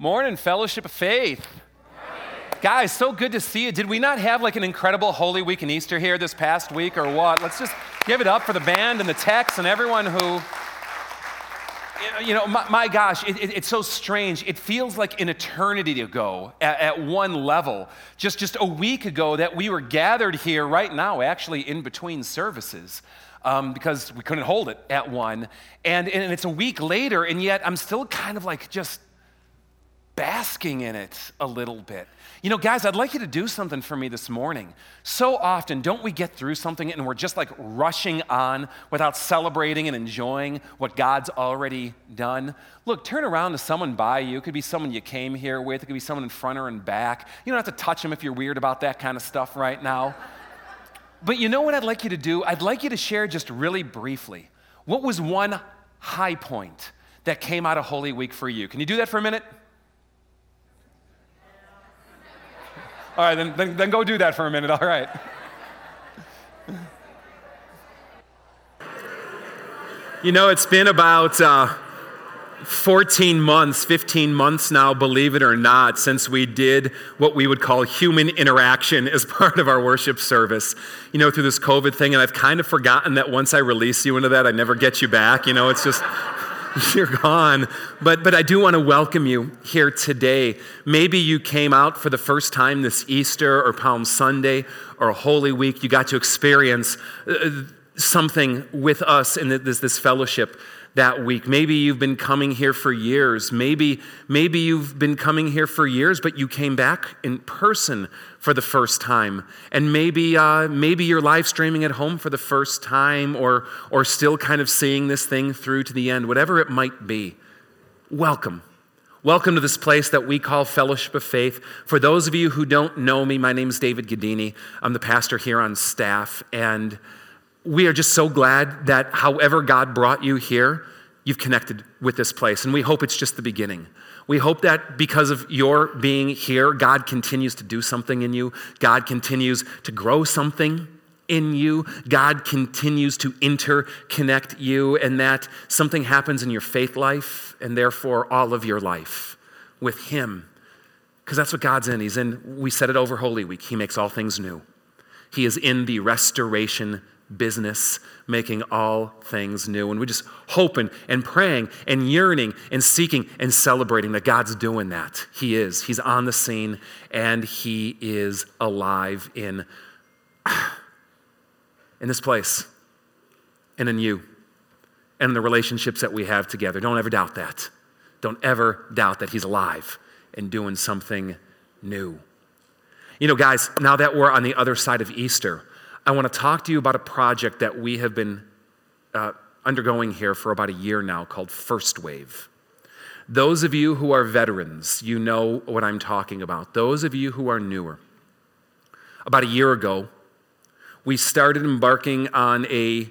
Morning, Fellowship of Faith. Guys, so good to see you. Did we not have like an incredible Holy Week and Easter here this past week or what? Let's just give it up for the band and the techs and everyone who, you know, my, my gosh, it, it, it's so strange. It feels like an eternity ago at, at one level, just, just a week ago that we were gathered here right now, actually in between services. Um, because we couldn't hold it at one. And, and it's a week later, and yet I'm still kind of like just basking in it a little bit. You know, guys, I'd like you to do something for me this morning. So often, don't we get through something and we're just like rushing on without celebrating and enjoying what God's already done? Look, turn around to someone by you. It could be someone you came here with, it could be someone in front or in back. You don't have to touch them if you're weird about that kind of stuff right now. But you know what I'd like you to do? I'd like you to share just really briefly what was one high point that came out of Holy Week for you. Can you do that for a minute? All right, then, then, then go do that for a minute. All right. You know, it's been about uh, 14 months, 15 months now, believe it or not, since we did what we would call human interaction as part of our worship service, you know, through this COVID thing. And I've kind of forgotten that once I release you into that, I never get you back. You know, it's just. you're gone. But, but I do want to welcome you here today. Maybe you came out for the first time this Easter or Palm Sunday or Holy Week. You got to experience uh, something with us in this, this fellowship that week. Maybe you've been coming here for years. Maybe, maybe you've been coming here for years, but you came back in person for the first time. And maybe, uh, maybe you're live streaming at home for the first time or, or still kind of seeing this thing through to the end, whatever it might be. Welcome. Welcome to this place that we call Fellowship of Faith. For those of you who don't know me, my name is David Gadini. I'm the pastor here on staff. And we are just so glad that however God brought you here, you've connected with this place. And we hope it's just the beginning. We hope that because of your being here, God continues to do something in you, God continues to grow something in you, God continues to interconnect you, and that something happens in your faith life and therefore all of your life with Him. Because that's what God's in. He's in, we said it over Holy Week, He makes all things new. He is in the restoration business, making all things new. And we're just hoping and praying and yearning and seeking and celebrating that God's doing that. He is. He's on the scene and He is alive in, in this place and in you and in the relationships that we have together. Don't ever doubt that. Don't ever doubt that He's alive and doing something new. You know, guys, now that we're on the other side of Easter, I want to talk to you about a project that we have been uh, undergoing here for about a year now called First Wave. Those of you who are veterans, you know what I'm talking about. Those of you who are newer, about a year ago, we started embarking on a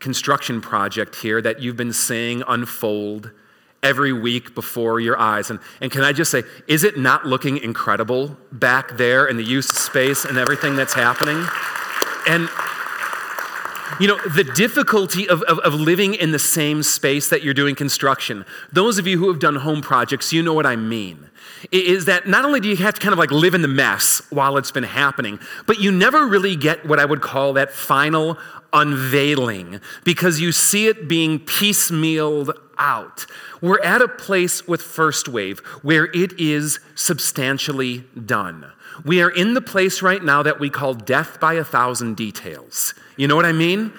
construction project here that you've been seeing unfold every week before your eyes. And, and can I just say, is it not looking incredible back there in the use of space and everything that's happening? And you know, the difficulty of, of, of, living in the same space that you're doing construction, those of you who have done home projects, you know what I mean. Is that not only do you have to kind of like live in the mess while it's been happening, but you never really get what I would call that final unveiling because you see it being piecemealed out. We're at a place with First Wave where it is substantially done. We are in the place right now that we call death by a thousand details. You know what I mean?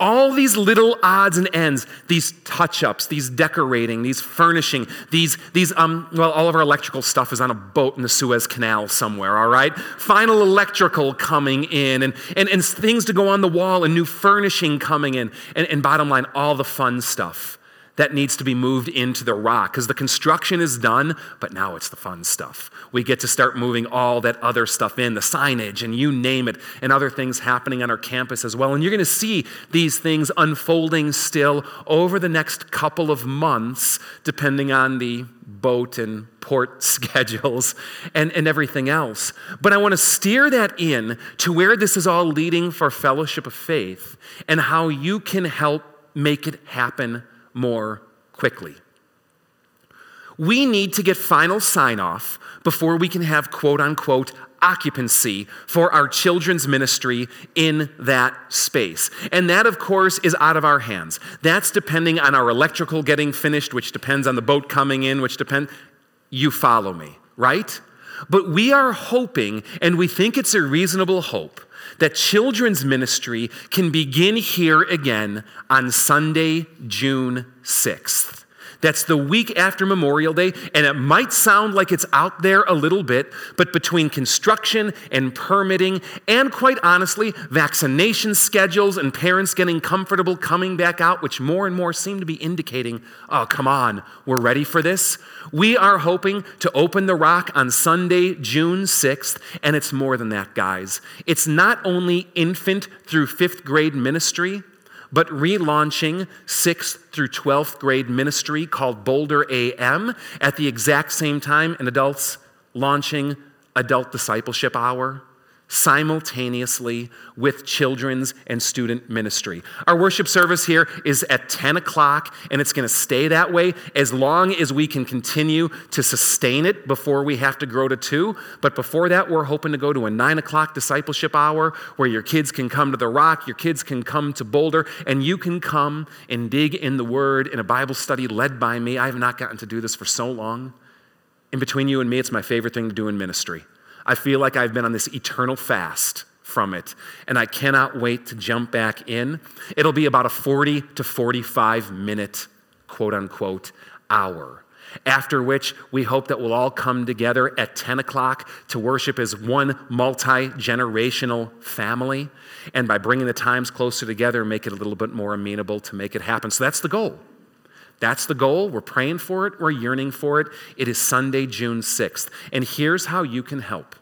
All these little odds and ends, these touch ups, these decorating, these furnishing, these, these, um, well, all of our electrical stuff is on a boat in the Suez Canal somewhere, all right? Final electrical coming in, and, and, and things to go on the wall, and new furnishing coming in, and, and bottom line, all the fun stuff that needs to be moved into the rock because the construction is done, but now it's the fun stuff. We get to start moving all that other stuff in, the signage and you name it, and other things happening on our campus as well. And you're going to see these things unfolding still over the next couple of months, depending on the boat and port schedules and, and everything else. But I want to steer that in to where this is all leading for Fellowship of Faith and how you can help make it happen more quickly. we need to get final sign off before we can have quote unquote occupancy for our children's ministry in that space. And that, of course, is out of our hands. That's depending on our electrical getting finished, which depends on the boat coming in, which depends. You follow me, right? But we are hoping, and we think it's a reasonable hope, that children's ministry can begin here again on Sunday, June 6th. That's the week after Memorial Day, and it might sound like it's out there a little bit, but between construction and permitting, and quite honestly, vaccination schedules and parents getting comfortable coming back out, which more and more seem to be indicating, oh, come on, we're ready for this. We are hoping to open the rock on Sunday, June 6th, and it's more than that, guys. It's not only infant through fifth grade ministry but relaunching 6th through 12th grade ministry called Boulder AM at the exact same time, and adults launching Adult Discipleship Hour simultaneously with children's and student ministry. Our worship service here is at 10 o'clock, and it's going to stay that way as long as we can continue to sustain it before we have to grow to two. But before that, we're hoping to go to a 9 o'clock discipleship hour where your kids can come to the rock, your kids can come to Boulder, and you can come and dig in the Word in a Bible study led by me. I have not gotten to do this for so long. In between you and me, it's my favorite thing to do in ministry. I feel like I've been on this eternal fast from it, and I cannot wait to jump back in. It'll be about a 40 to 45 minute, quote unquote, hour. After which, we hope that we'll all come together at 10 o'clock to worship as one multi generational family. And by bringing the times closer together, make it a little bit more amenable to make it happen. So that's the goal. That's the goal. We're praying for it. We're yearning for it. It is Sunday, June 6th. And here's how you can help.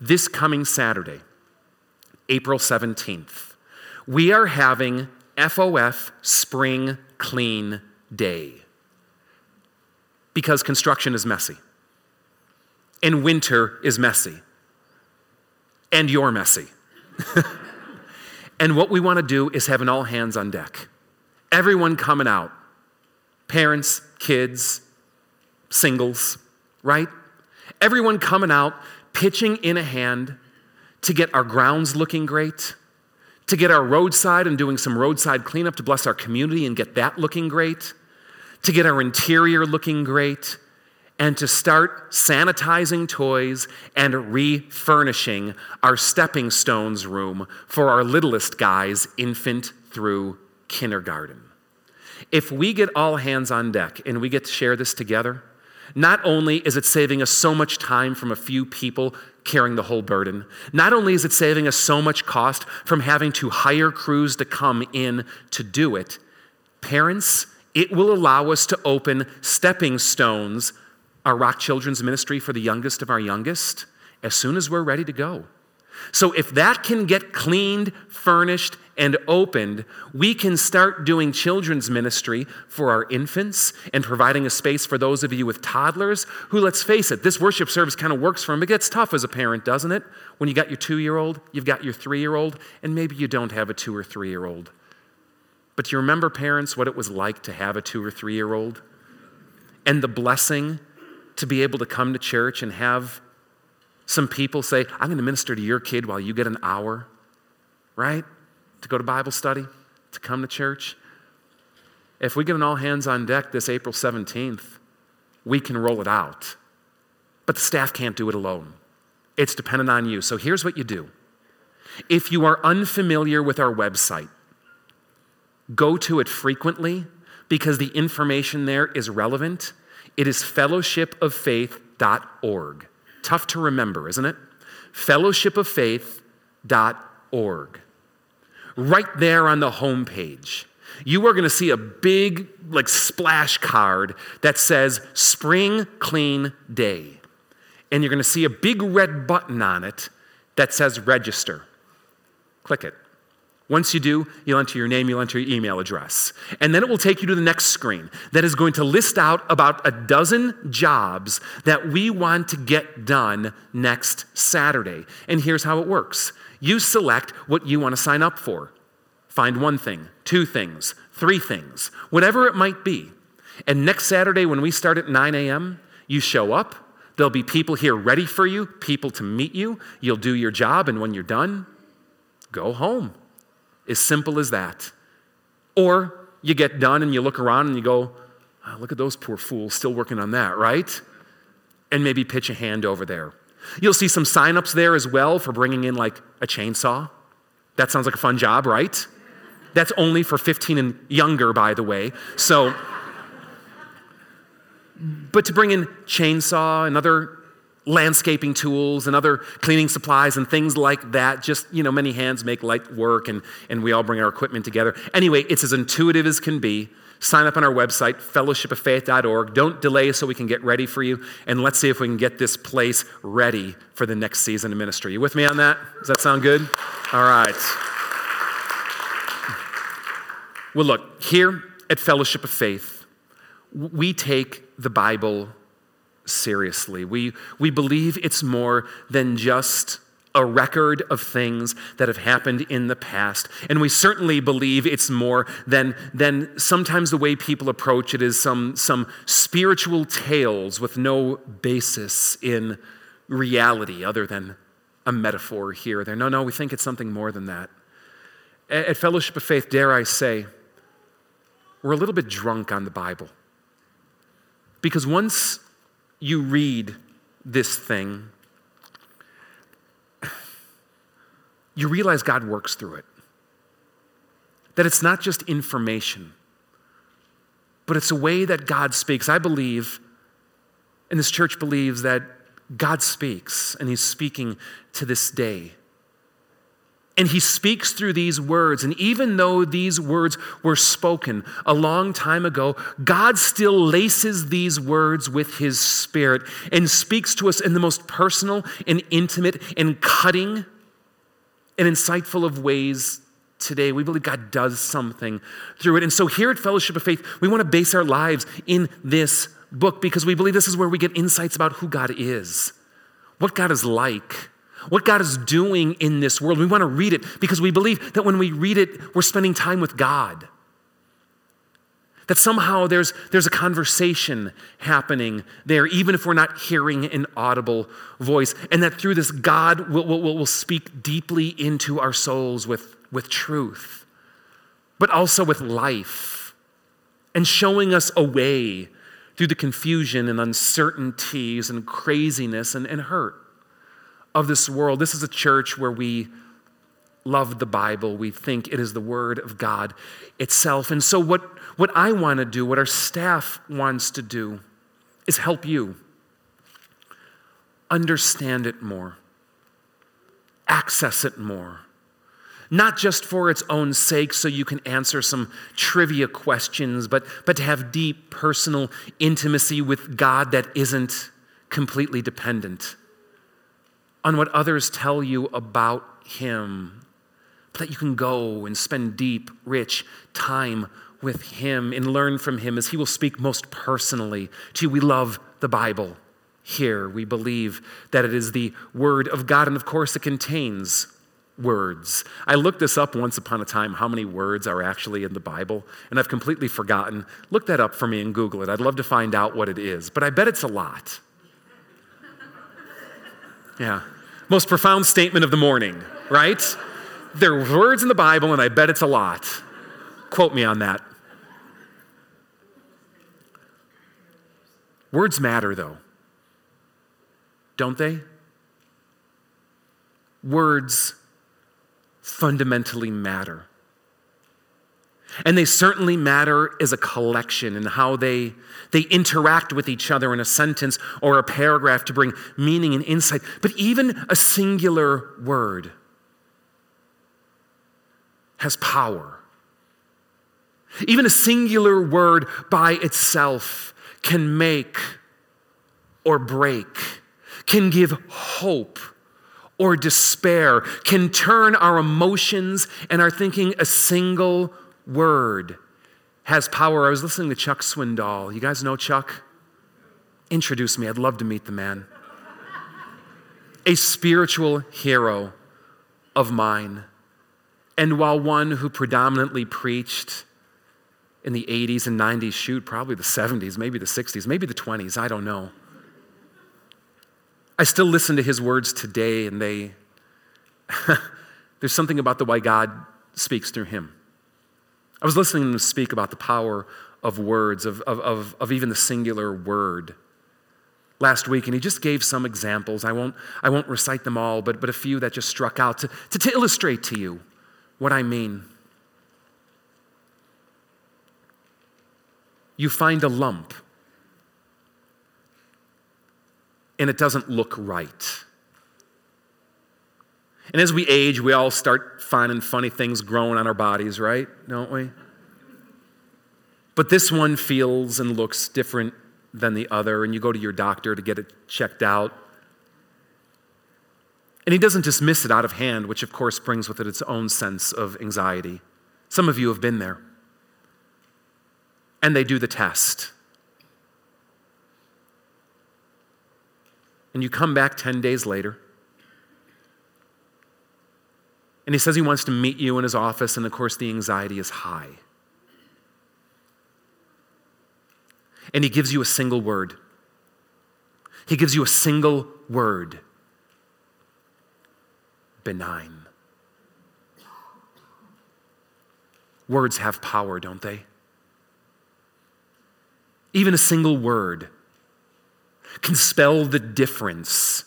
This coming Saturday, April 17th, we are having FOF Spring Clean Day because construction is messy, and winter is messy, and you're messy. and what we want to do is have an all hands on deck. Everyone coming out parents, kids, singles, right? Everyone coming out, pitching in a hand to get our grounds looking great, to get our roadside and doing some roadside cleanup to bless our community and get that looking great, to get our interior looking great, and to start sanitizing toys and refurnishing our stepping stones room for our littlest guys, infant through kindergarten. If we get all hands on deck and we get to share this together, not only is it saving us so much time from a few people carrying the whole burden, not only is it saving us so much cost from having to hire crews to come in to do it, parents, it will allow us to open stepping stones, our Rock Children's Ministry for the youngest of our youngest, as soon as we're ready to go. So, if that can get cleaned, furnished, and opened, we can start doing children's ministry for our infants and providing a space for those of you with toddlers who, let's face it, this worship service kind of works for them. It gets tough as a parent, doesn't it? When you got your two year old, you've got your three year old, and maybe you don't have a two or three year old. But do you remember, parents, what it was like to have a two or three year old? And the blessing to be able to come to church and have some people say, I'm going to minister to your kid while you get an hour, right? To go to Bible study, to come to church. If we get an all hands on deck this April 17th, we can roll it out. But the staff can't do it alone. It's dependent on you. So here's what you do if you are unfamiliar with our website, go to it frequently because the information there is relevant. It is fellowshipoffaith.org. Tough to remember, isn't it? Fellowshipoffaith.org right there on the home page, you are going to see a big, like, splash card that says Spring Clean Day. And you're going to see a big red button on it that says register. Click it. Once you do, you'll enter your name, you'll enter your email address. And then it will take you to the next screen that is going to list out about a dozen jobs that we want to get done next Saturday. And here's how it works you select what you want to sign up for. Find one thing, two things, three things, whatever it might be. And next Saturday, when we start at 9 a.m., you show up. There'll be people here ready for you, people to meet you. You'll do your job, and when you're done, go home. As simple as that. Or you get done and you look around and you go, oh, look at those poor fools still working on that, right? And maybe pitch a hand over there. You'll see some signups there as well for bringing in like a chainsaw. That sounds like a fun job, right? That's only for 15 and younger, by the way. So, but to bring in chainsaw and other landscaping tools and other cleaning supplies and things like that. Just, you know, many hands make light work and, and we all bring our equipment together. Anyway, it's as intuitive as can be. Sign up on our website, fellowshipoffaith.org. Don't delay so we can get ready for you. And let's see if we can get this place ready for the next season of ministry. You with me on that? Does that sound good? All right. Well, look, here at Fellowship of Faith, we take the Bible seriously. We, we believe it's more than just a record of things that have happened in the past. And we certainly believe it's more than, than sometimes the way people approach it is some, some spiritual tales with no basis in reality other than a metaphor here or there. No, no, we think it's something more than that. At Fellowship of Faith, dare I say, we're a little bit drunk on the Bible. Because once you read this thing, you realize God works through it. That it's not just information, but it's a way that God speaks. I believe, and this church believes, that God speaks, and He's speaking to this day. And he speaks through these words. And even though these words were spoken a long time ago, God still laces these words with his spirit and speaks to us in the most personal and intimate and cutting and insightful of ways today. We believe God does something through it. And so here at Fellowship of Faith, we want to base our lives in this book because we believe this is where we get insights about who God is, what God is like what God is doing in this world. We want to read it because we believe that when we read it, we're spending time with God. That somehow there's, there's a conversation happening there, even if we're not hearing an audible voice. And that through this, God will, will, will speak deeply into our souls with, with truth, but also with life, and showing us a way through the confusion and uncertainties and craziness and, and hurt of this world. This is a church where we love the Bible. We think it is the Word of God itself. And so, what, what I want to do, what our staff wants to do, is help you understand it more, access it more. Not just for its own sake, so you can answer some trivia questions, but, but to have deep personal intimacy with God that isn't completely dependent on what others tell you about Him, but that you can go and spend deep, rich time with Him and learn from Him as He will speak most personally to you. We love the Bible here. We believe that it is the Word of God, and of course, it contains words. I looked this up once upon a time, how many words are actually in the Bible, and I've completely forgotten. Look that up for me and Google it. I'd love to find out what it is, but I bet it's a lot. Yeah. Most profound statement of the morning, right? There are words in the Bible, and I bet it's a lot. Quote me on that. Words matter, though, don't they? Words fundamentally matter. And they certainly matter as a collection and how they, they interact with each other in a sentence or a paragraph to bring meaning and insight. But even a singular word has power. Even a singular word by itself can make or break, can give hope or despair, can turn our emotions and our thinking a single word has power. I was listening to Chuck Swindoll. You guys know Chuck? Introduce me. I'd love to meet the man. A spiritual hero of mine. And while one who predominantly preached in the 80s and 90s, shoot, probably the 70s, maybe the 60s, maybe the 20s, I don't know. I still listen to his words today, and they, there's something about the way God speaks through him. I was listening to him speak about the power of words, of, of, of, of even the singular word last week, and he just gave some examples. I won't, I won't recite them all, but, but a few that just struck out to, to, to illustrate to you what I mean. You find a lump, and it doesn't look right. And as we age, we all start finding funny things growing on our bodies, right? Don't we? But this one feels and looks different than the other, and you go to your doctor to get it checked out. And he doesn't dismiss it out of hand, which of course brings with it its own sense of anxiety. Some of you have been there. And they do the test. And you come back 10 days later. And he says he wants to meet you in his office, and of course, the anxiety is high. and he gives you a single word. He gives you a single word benign. Words have power, don't they? Even a single word can spell the difference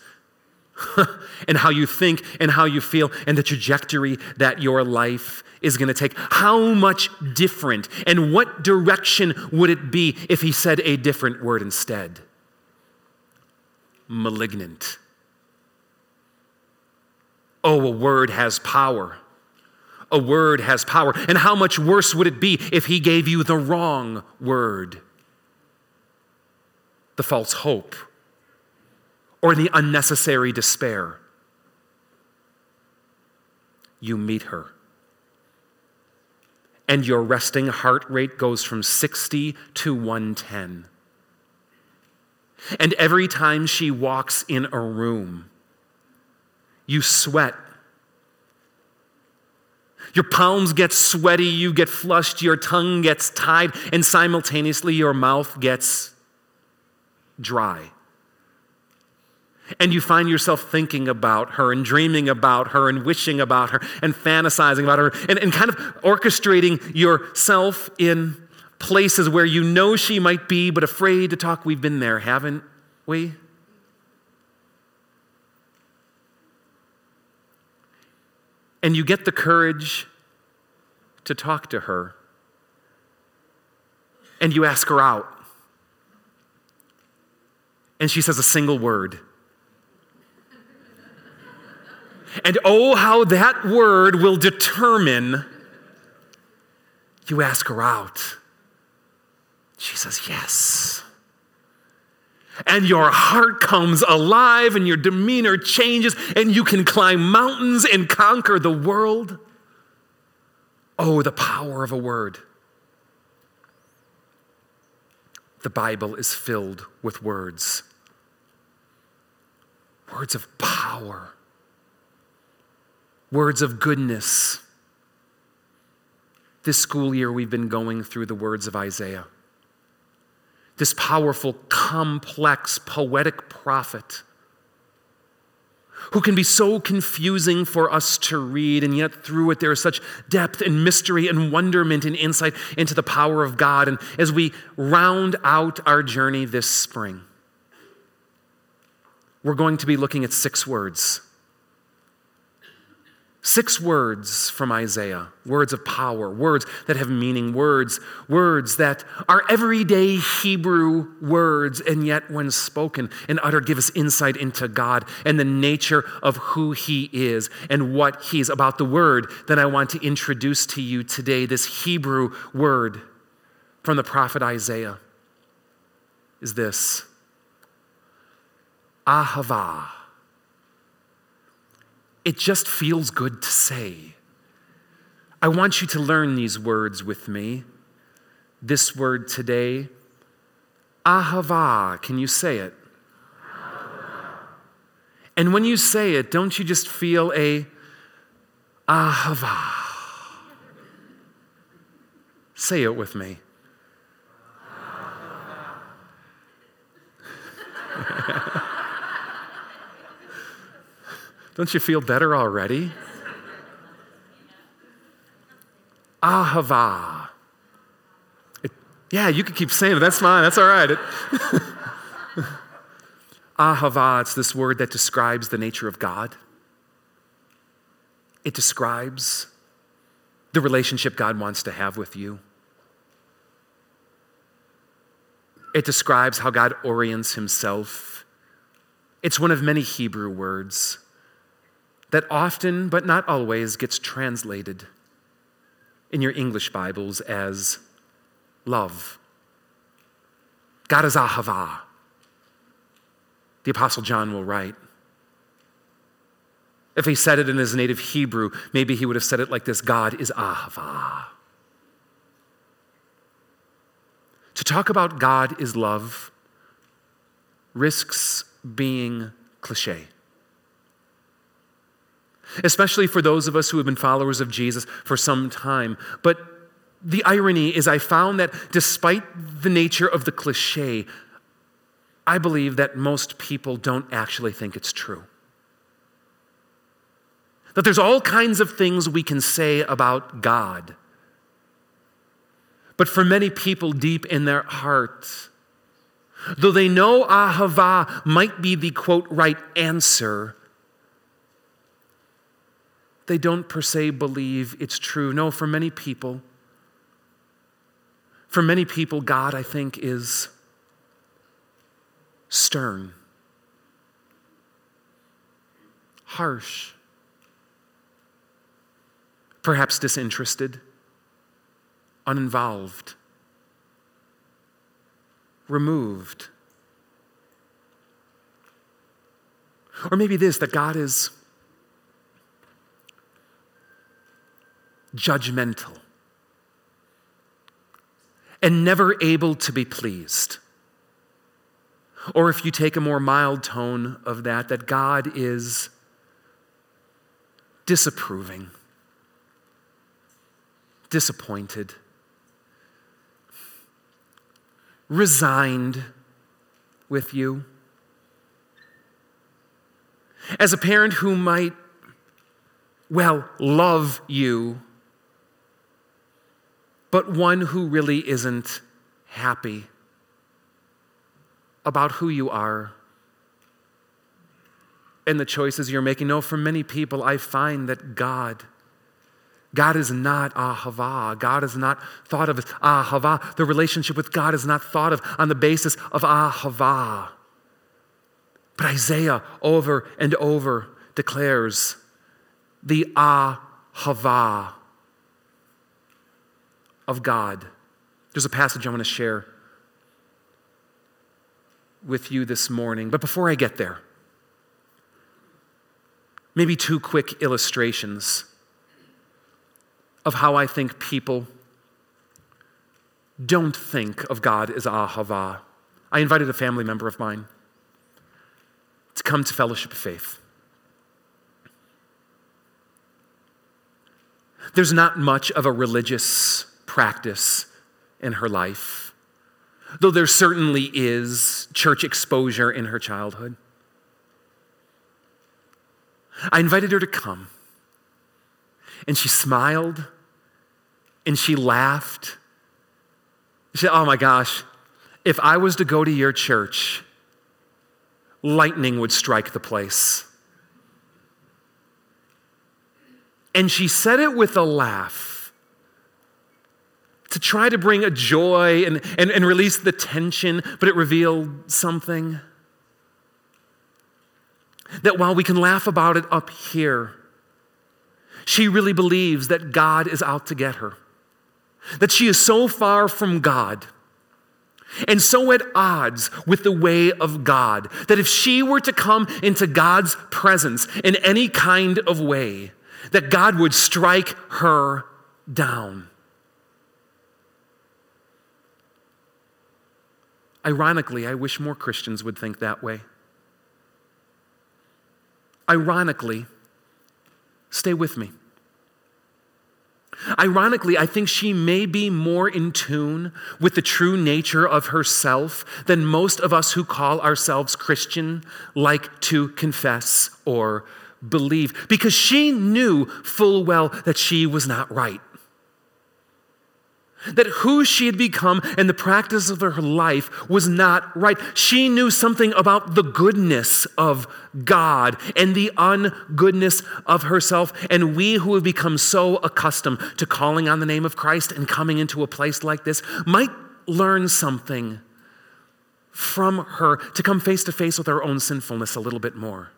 in how you think and how you feel and the trajectory that your life is going to take. How much different? And what direction would it be if he said a different word instead? Malignant. Oh, a word has power. A word has power. And how much worse would it be if he gave you the wrong word? The false hope or the unnecessary despair. You meet her and your resting heart rate goes from 60 to 110. And every time she walks in a room, you sweat. Your palms get sweaty, you get flushed, your tongue gets tied, and simultaneously your mouth gets dry and you find yourself thinking about her and dreaming about her and wishing about her and fantasizing about her and, and kind of orchestrating yourself in places where you know she might be, but afraid to talk. We've been there, haven't we? And you get the courage to talk to her, and you ask her out. And she says a single word And oh, how that word will determine you ask her out. She says, Yes. And your heart comes alive and your demeanor changes, and you can climb mountains and conquer the world. Oh, the power of a word. The Bible is filled with words words of power words of goodness. This school year, we've been going through the words of Isaiah. This powerful, complex, poetic prophet who can be so confusing for us to read, and yet through it there is such depth and mystery and wonderment and insight into the power of God. And as we round out our journey this spring, we're going to be looking at six words. Six words from Isaiah, words of power, words that have meaning, words, words that are everyday Hebrew words, and yet when spoken and uttered, give us insight into God and the nature of who He is and what He's about. The word that I want to introduce to you today, this Hebrew word from the prophet Isaiah, is this ahava. It just feels good to say. I want you to learn these words with me. This word today, ahava. Can you say it? And when you say it, don't you just feel a ahava? Say it with me. Don't you feel better already? Ahava. It, yeah, you can keep saying it. That's fine. That's all right. It, Ahava, it's this word that describes the nature of God. It describes the relationship God wants to have with you. It describes how God orients himself. It's one of many Hebrew words that often, but not always, gets translated in your English Bibles as love. God is ahava. The Apostle John will write. If he said it in his native Hebrew, maybe he would have said it like this God is ahava. To talk about God is love risks being cliche. Especially for those of us who have been followers of Jesus for some time. But the irony is, I found that despite the nature of the cliche, I believe that most people don't actually think it's true. That there's all kinds of things we can say about God. But for many people deep in their hearts, though they know ahava might be the quote right answer, they don't per se believe it's true. No, for many people, for many people, God, I think, is stern, harsh, perhaps disinterested, uninvolved, removed. Or maybe this that God is judgmental and never able to be pleased. Or if you take a more mild tone of that, that God is disapproving, disappointed, resigned with you. As a parent who might, well, love you but one who really isn't happy about who you are and the choices you're making. No, for many people, I find that God, God is not ahava. God is not thought of as ahava. The relationship with God is not thought of on the basis of ahava. But Isaiah over and over declares the ahava of God. There's a passage I want to share with you this morning. But before I get there, maybe two quick illustrations of how I think people don't think of God as Ahava. I invited a family member of mine to come to Fellowship of Faith. There's not much of a religious practice in her life, though there certainly is church exposure in her childhood. I invited her to come, and she smiled and she laughed. She said, Oh my gosh, if I was to go to your church, lightning would strike the place. And she said it with a laugh to try to bring a joy and, and, and release the tension, but it revealed something. That while we can laugh about it up here, she really believes that God is out to get her. That she is so far from God and so at odds with the way of God that if she were to come into God's presence in any kind of way, that God would strike her down. Ironically, I wish more Christians would think that way. Ironically, stay with me. Ironically, I think she may be more in tune with the true nature of herself than most of us who call ourselves Christian like to confess or believe, because she knew full well that she was not right that who she had become and the practice of her life was not right. She knew something about the goodness of God and the ungoodness of herself. And we who have become so accustomed to calling on the name of Christ and coming into a place like this might learn something from her to come face to face with our own sinfulness a little bit more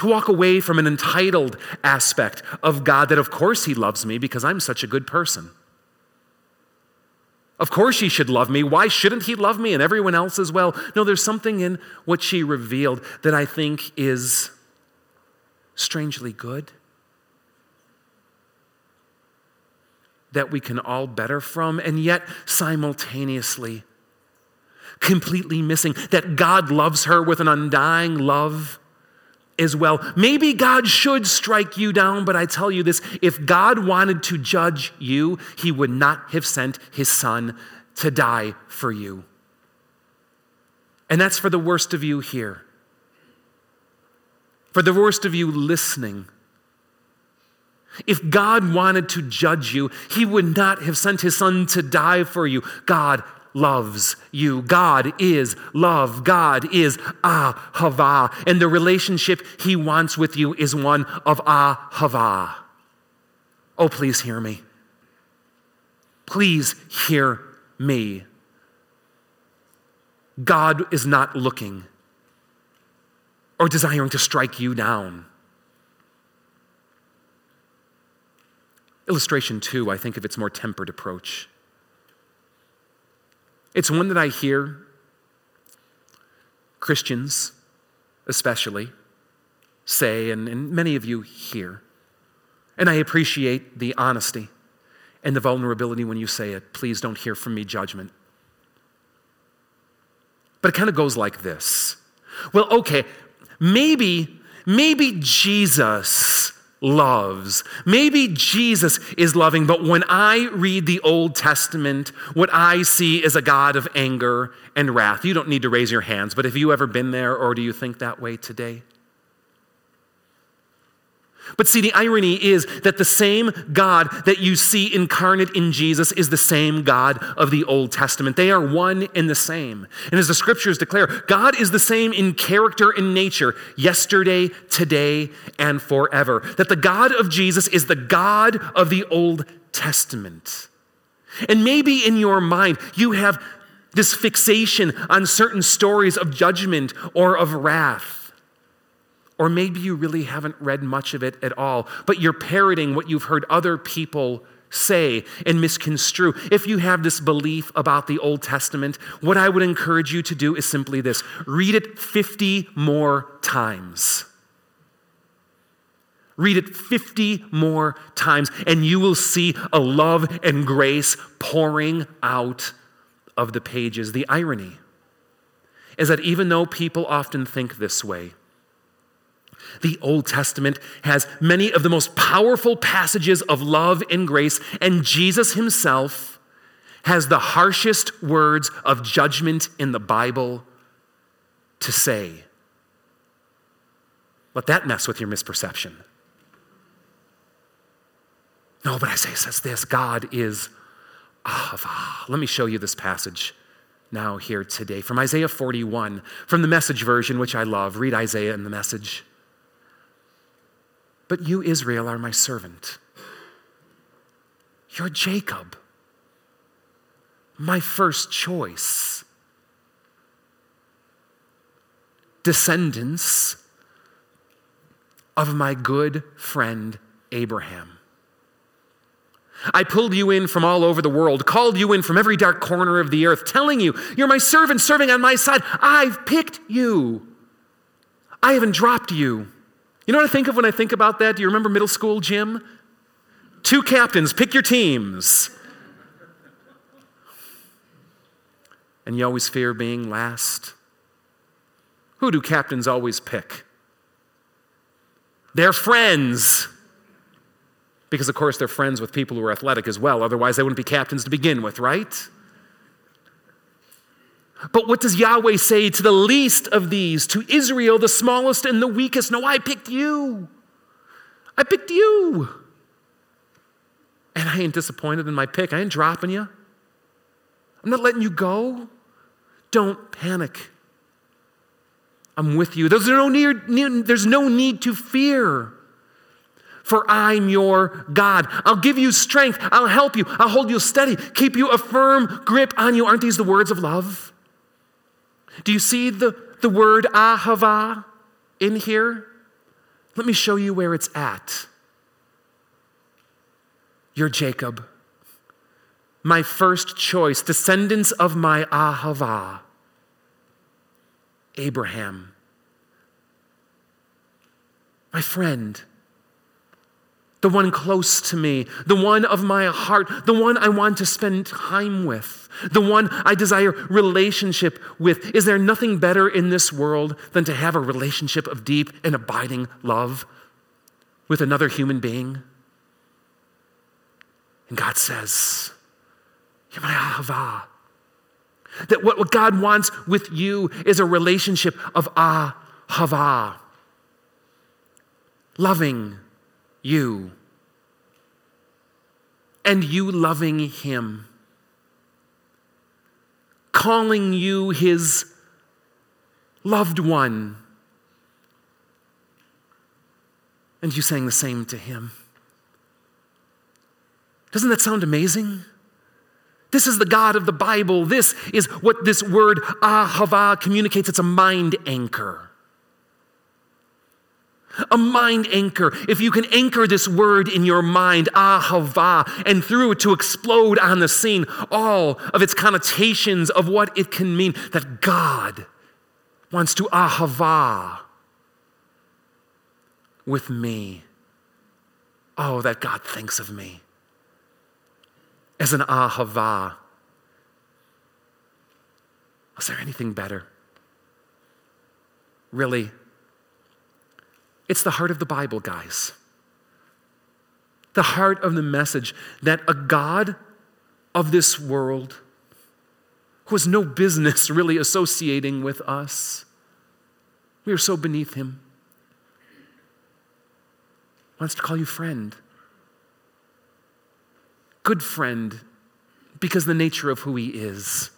to walk away from an entitled aspect of God that, of course, He loves me because I'm such a good person. Of course, He should love me. Why shouldn't He love me and everyone else as well? No, there's something in what she revealed that I think is strangely good. That we can all better from, and yet simultaneously completely missing that God loves her with an undying love as well. Maybe God should strike you down, but I tell you this if God wanted to judge you, he would not have sent his son to die for you. And that's for the worst of you here, for the worst of you listening. If God wanted to judge you, he would not have sent his son to die for you. God loves you. God is love. God is ahava. And the relationship he wants with you is one of ahava. Oh, please hear me. Please hear me. God is not looking or desiring to strike you down. Illustration two, I think of its more tempered approach. It's one that I hear Christians, especially, say, and, and many of you hear. And I appreciate the honesty and the vulnerability when you say it. Please don't hear from me judgment. But it kind of goes like this. Well, okay, maybe, maybe Jesus loves. Maybe Jesus is loving, but when I read the Old Testament, what I see is a God of anger and wrath. You don't need to raise your hands, but have you ever been there or do you think that way today? But see, the irony is that the same God that you see incarnate in Jesus is the same God of the Old Testament. They are one and the same. And as the scriptures declare, God is the same in character and nature, yesterday, today, and forever. That the God of Jesus is the God of the Old Testament. And maybe in your mind, you have this fixation on certain stories of judgment or of wrath. Or maybe you really haven't read much of it at all, but you're parroting what you've heard other people say and misconstrue. If you have this belief about the Old Testament, what I would encourage you to do is simply this read it 50 more times. Read it 50 more times, and you will see a love and grace pouring out of the pages. The irony is that even though people often think this way, the Old Testament has many of the most powerful passages of love and grace, and Jesus himself has the harshest words of judgment in the Bible to say. Let that mess with your misperception. No, but I Isaiah says this God is Ahava. Let me show you this passage now here today from Isaiah 41, from the message version, which I love. Read Isaiah in the message. But you, Israel, are my servant. You're Jacob, my first choice. Descendants of my good friend Abraham. I pulled you in from all over the world, called you in from every dark corner of the earth, telling you, You're my servant serving on my side. I've picked you. I haven't dropped you. You know what I think of when I think about that? Do you remember middle school gym? Two captains, pick your teams. And you always fear being last. Who do captains always pick? Their friends. Because, of course, they're friends with people who are athletic as well. Otherwise, they wouldn't be captains to begin with, right? But what does Yahweh say to the least of these, to Israel, the smallest and the weakest? No, I picked you. I picked you. And I ain't disappointed in my pick. I ain't dropping you. I'm not letting you go. Don't panic. I'm with you. There's no need, there's no need to fear. For I'm your God. I'll give you strength. I'll help you. I'll hold you steady, keep you a firm grip on you. Aren't these the words of love? Do you see the, the word ahava in here? Let me show you where it's at. You're Jacob, my first choice, descendants of my ahava, Abraham, my friend the one close to me, the one of my heart, the one I want to spend time with, the one I desire relationship with. Is there nothing better in this world than to have a relationship of deep and abiding love with another human being? And God says, You're my ahava. That what, God wants with you is a relationship of ahava. Loving, you and you loving him, calling you his loved one, and you saying the same to him. Doesn't that sound amazing? This is the God of the Bible. This is what this word ahava communicates. It's a mind anchor a mind anchor. If you can anchor this word in your mind, ahava, and through it to explode on the scene all of its connotations of what it can mean, that God wants to ahava with me. Oh, that God thinks of me as an ahava. Is there anything better? Really? It's the heart of the Bible, guys. The heart of the message that a God of this world who has no business really associating with us, we are so beneath him, wants to call you friend. Good friend, because the nature of who he is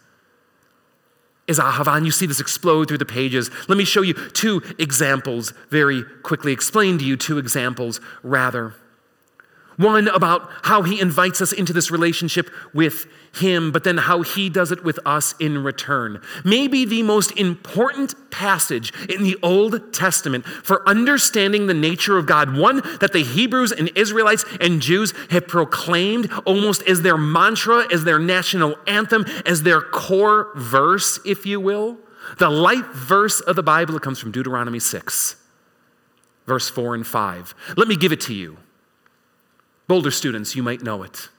is ahava, and you see this explode through the pages. Let me show you two examples very quickly, explain to you two examples rather. One about how he invites us into this relationship with him, but then how he does it with us in return. Maybe the most important passage in the Old Testament for understanding the nature of God, one that the Hebrews and Israelites and Jews have proclaimed almost as their mantra, as their national anthem, as their core verse, if you will. The light verse of the Bible, comes from Deuteronomy 6, verse 4 and 5. Let me give it to you. Boulder students, you might know it.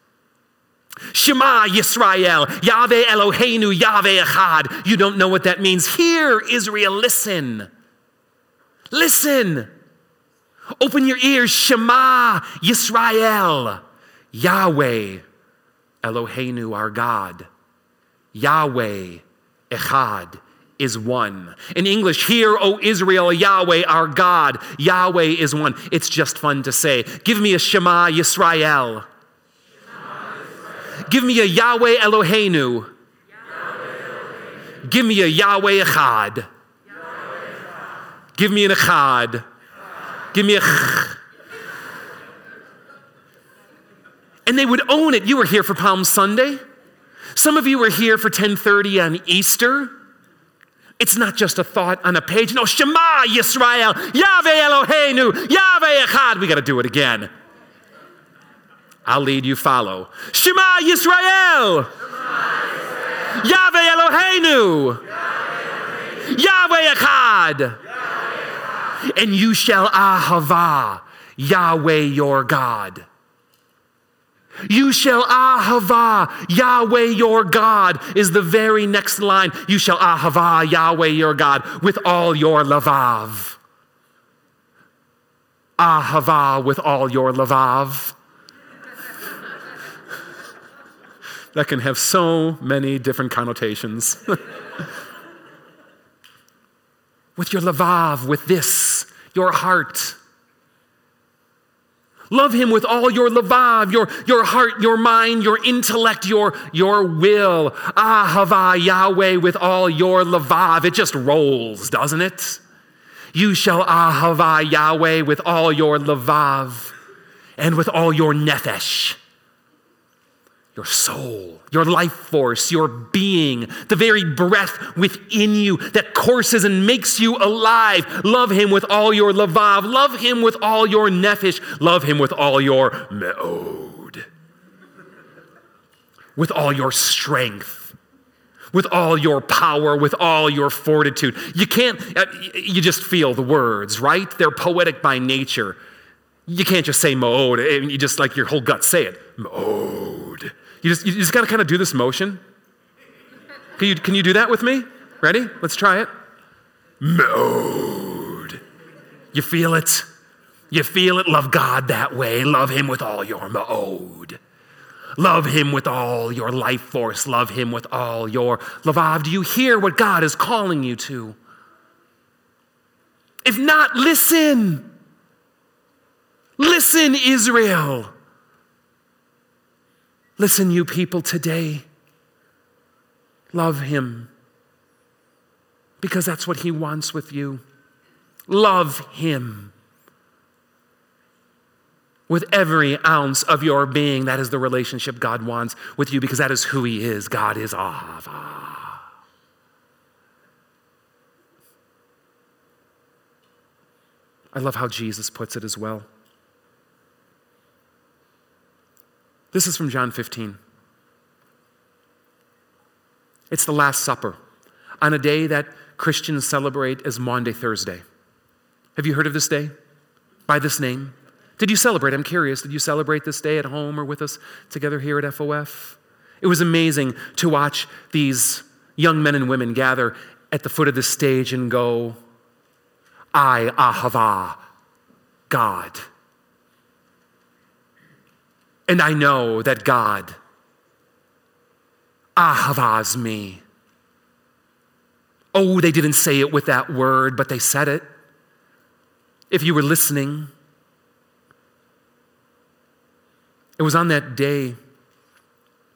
Shema Yisrael, Yahweh Eloheinu, Yahweh Echad. You don't know what that means. Hear, Israel, listen. Listen. Open your ears. Shema Yisrael, Yahweh Eloheinu, our God. Yahweh Echad is one. In English, hear, O Israel, Yahweh, our God. Yahweh is one. It's just fun to say. Give me a Shema Yisrael. Give me a Yahweh Eloheinu. Give me a Yahweh Echad. Give me an Echad. Give me a ch. And they would own it. You were here for Palm Sunday. Some of you were here for 1030 on Easter. It's not just a thought on a page. No, Shema Yisrael, Yahweh Eloheinu, Yahweh Echad. We got to do it again. I'll lead you, follow. Shema Yisrael, Yahweh Eloheinu, Yahweh Echad. And you shall ahava Yahweh your God. You shall ahava Yahweh your God is the very next line. You shall ahava Yahweh your God with all your lavav. Ahava with all your lavav. that can have so many different connotations. with your lavav, with this, your heart Love him with all your lavav, your, your heart, your mind, your intellect, your, your will. Ah, ahava Yahweh with all your lavav. It just rolls, doesn't it? You shall ah, ahava Yahweh with all your lavav and with all your nefesh your soul, your life force, your being, the very breath within you that courses and makes you alive. Love him with all your lavav. Love him with all your nefesh. Love him with all your me'od. With all your strength. With all your power, with all your fortitude. You can't, uh, you just feel the words, right? They're poetic by nature. You can't just say mode. You just like your whole gut say it. Mode. You just, you just got to kind of do this motion. Can you, can you do that with me? Ready? Let's try it. Mode. You feel it? You feel it? Love God that way. Love Him with all your mode. Love Him with all your life force. Love Him with all your lavav. Do you hear what God is calling you to? If not, listen. Listen, Israel. Listen, you people today, love him because that's what he wants with you. Love him with every ounce of your being. That is the relationship God wants with you because that is who he is. God is Ahava. I love how Jesus puts it as well. This is from John 15. It's the Last Supper on a day that Christians celebrate as Maundy Thursday. Have you heard of this day by this name? Did you celebrate? I'm curious. Did you celebrate this day at home or with us together here at FOF? It was amazing to watch these young men and women gather at the foot of the stage and go, I, Ahava, God. And I know that God ahavas me. Oh, they didn't say it with that word, but they said it. If you were listening, it was on that day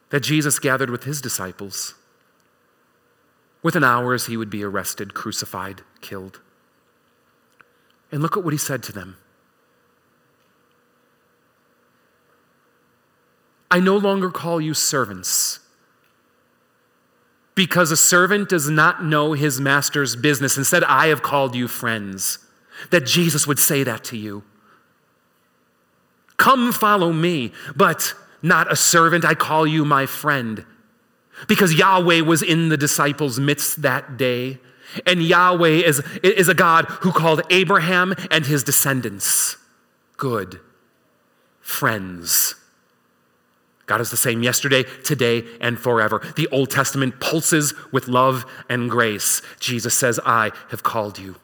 that Jesus gathered with his disciples. Within hours, he would be arrested, crucified, killed. And look at what he said to them. I no longer call you servants because a servant does not know his master's business. Instead, I have called you friends. That Jesus would say that to you. Come follow me, but not a servant. I call you my friend. Because Yahweh was in the disciples' midst that day. And Yahweh is, is a God who called Abraham and his descendants good friends. God is the same yesterday, today, and forever. The Old Testament pulses with love and grace. Jesus says, I have called you.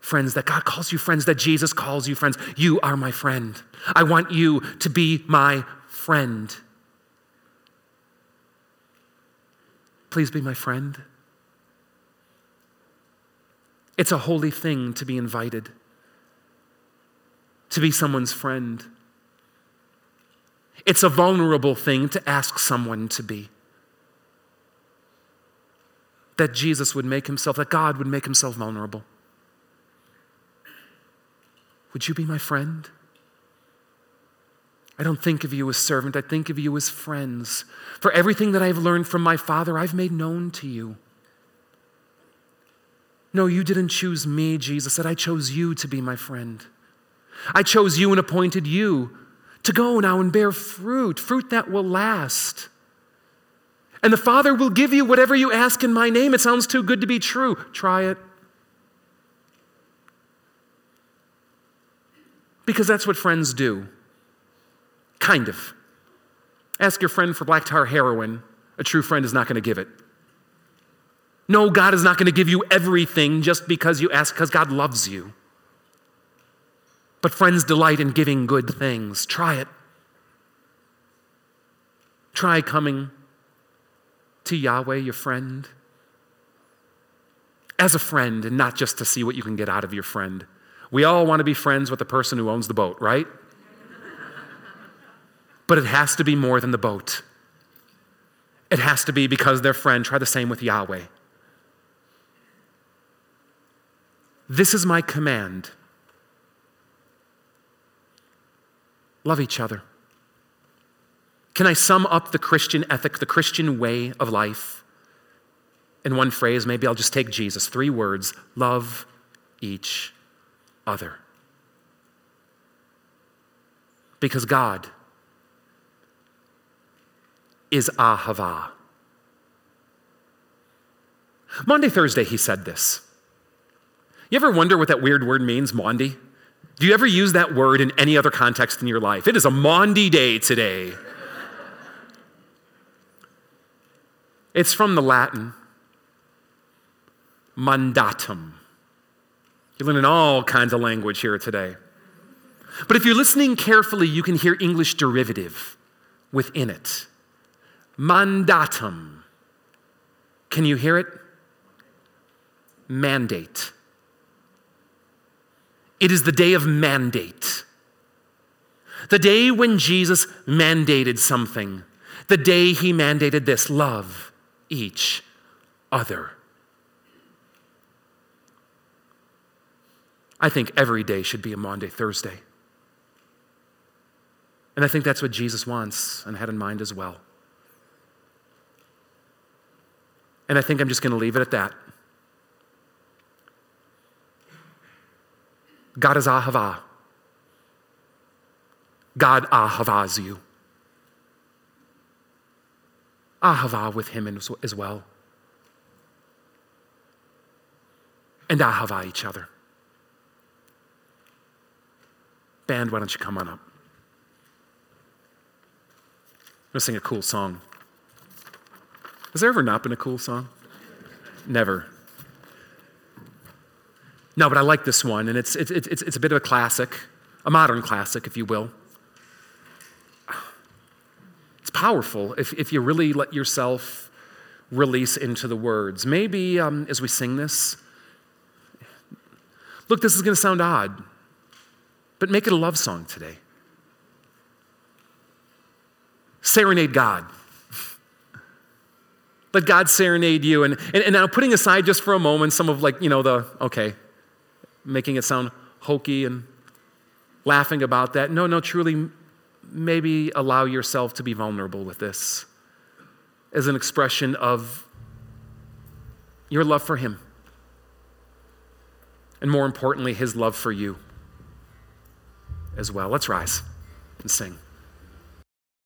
Friends, that God calls you friends, that Jesus calls you friends. You are my friend. I want you to be my friend. Please be my friend. It's a holy thing to be invited, to be someone's friend. It's a vulnerable thing to ask someone to be. That Jesus would make himself, that God would make himself vulnerable. Would you be my friend? I don't think of you as servant, I think of you as friends. For everything that I've learned from my Father, I've made known to you. No, you didn't choose me, Jesus said. I chose you to be my friend. I chose you and appointed you to go now and bear fruit, fruit that will last. And the Father will give you whatever you ask in my name. It sounds too good to be true. Try it. Because that's what friends do. Kind of. Ask your friend for black tar heroin. A true friend is not going to give it. No, God is not going to give you everything just because you ask, because God loves you. But friends delight in giving good things. Try it. Try coming to Yahweh, your friend? As a friend, and not just to see what you can get out of your friend. We all want to be friends with the person who owns the boat, right? but it has to be more than the boat. It has to be because their friend. Try the same with Yahweh. This is my command love each other. Can I sum up the Christian ethic, the Christian way of life in one phrase? Maybe I'll just take Jesus. Three words love each other. Because God is ahava. Maundy, Thursday, he said this. You ever wonder what that weird word means, Maundy? Do you ever use that word in any other context in your life? It is a Maundy day today. it's from the Latin mandatum. You're learning all kinds of language here today. But if you're listening carefully, you can hear English derivative within it. Mandatum. Can you hear it? Mandate. It is the day of mandate. The day when Jesus mandated something. The day he mandated this love each other. I think every day should be a Maundy, Thursday. And I think that's what Jesus wants and had in mind as well. And I think I'm just going to leave it at that. God is Ahava. God Ahavas you. Ahava with him as well. And Ahava each other. Band, why don't you come on up? I'm going to sing a cool song. Has there ever not been a cool song? Never. No, but I like this one, and it's, it's, it's, it's a bit of a classic, a modern classic, if you will. It's powerful if, if you really let yourself release into the words. Maybe um, as we sing this, look, this is going to sound odd, but make it a love song today. Serenade God. Let God serenade you. And, and, and now putting aside just for a moment some of like, you know, the, okay, making it sound hokey and laughing about that. No, no, truly, maybe allow yourself to be vulnerable with this as an expression of your love for Him. And more importantly, His love for you as well. Let's rise and sing.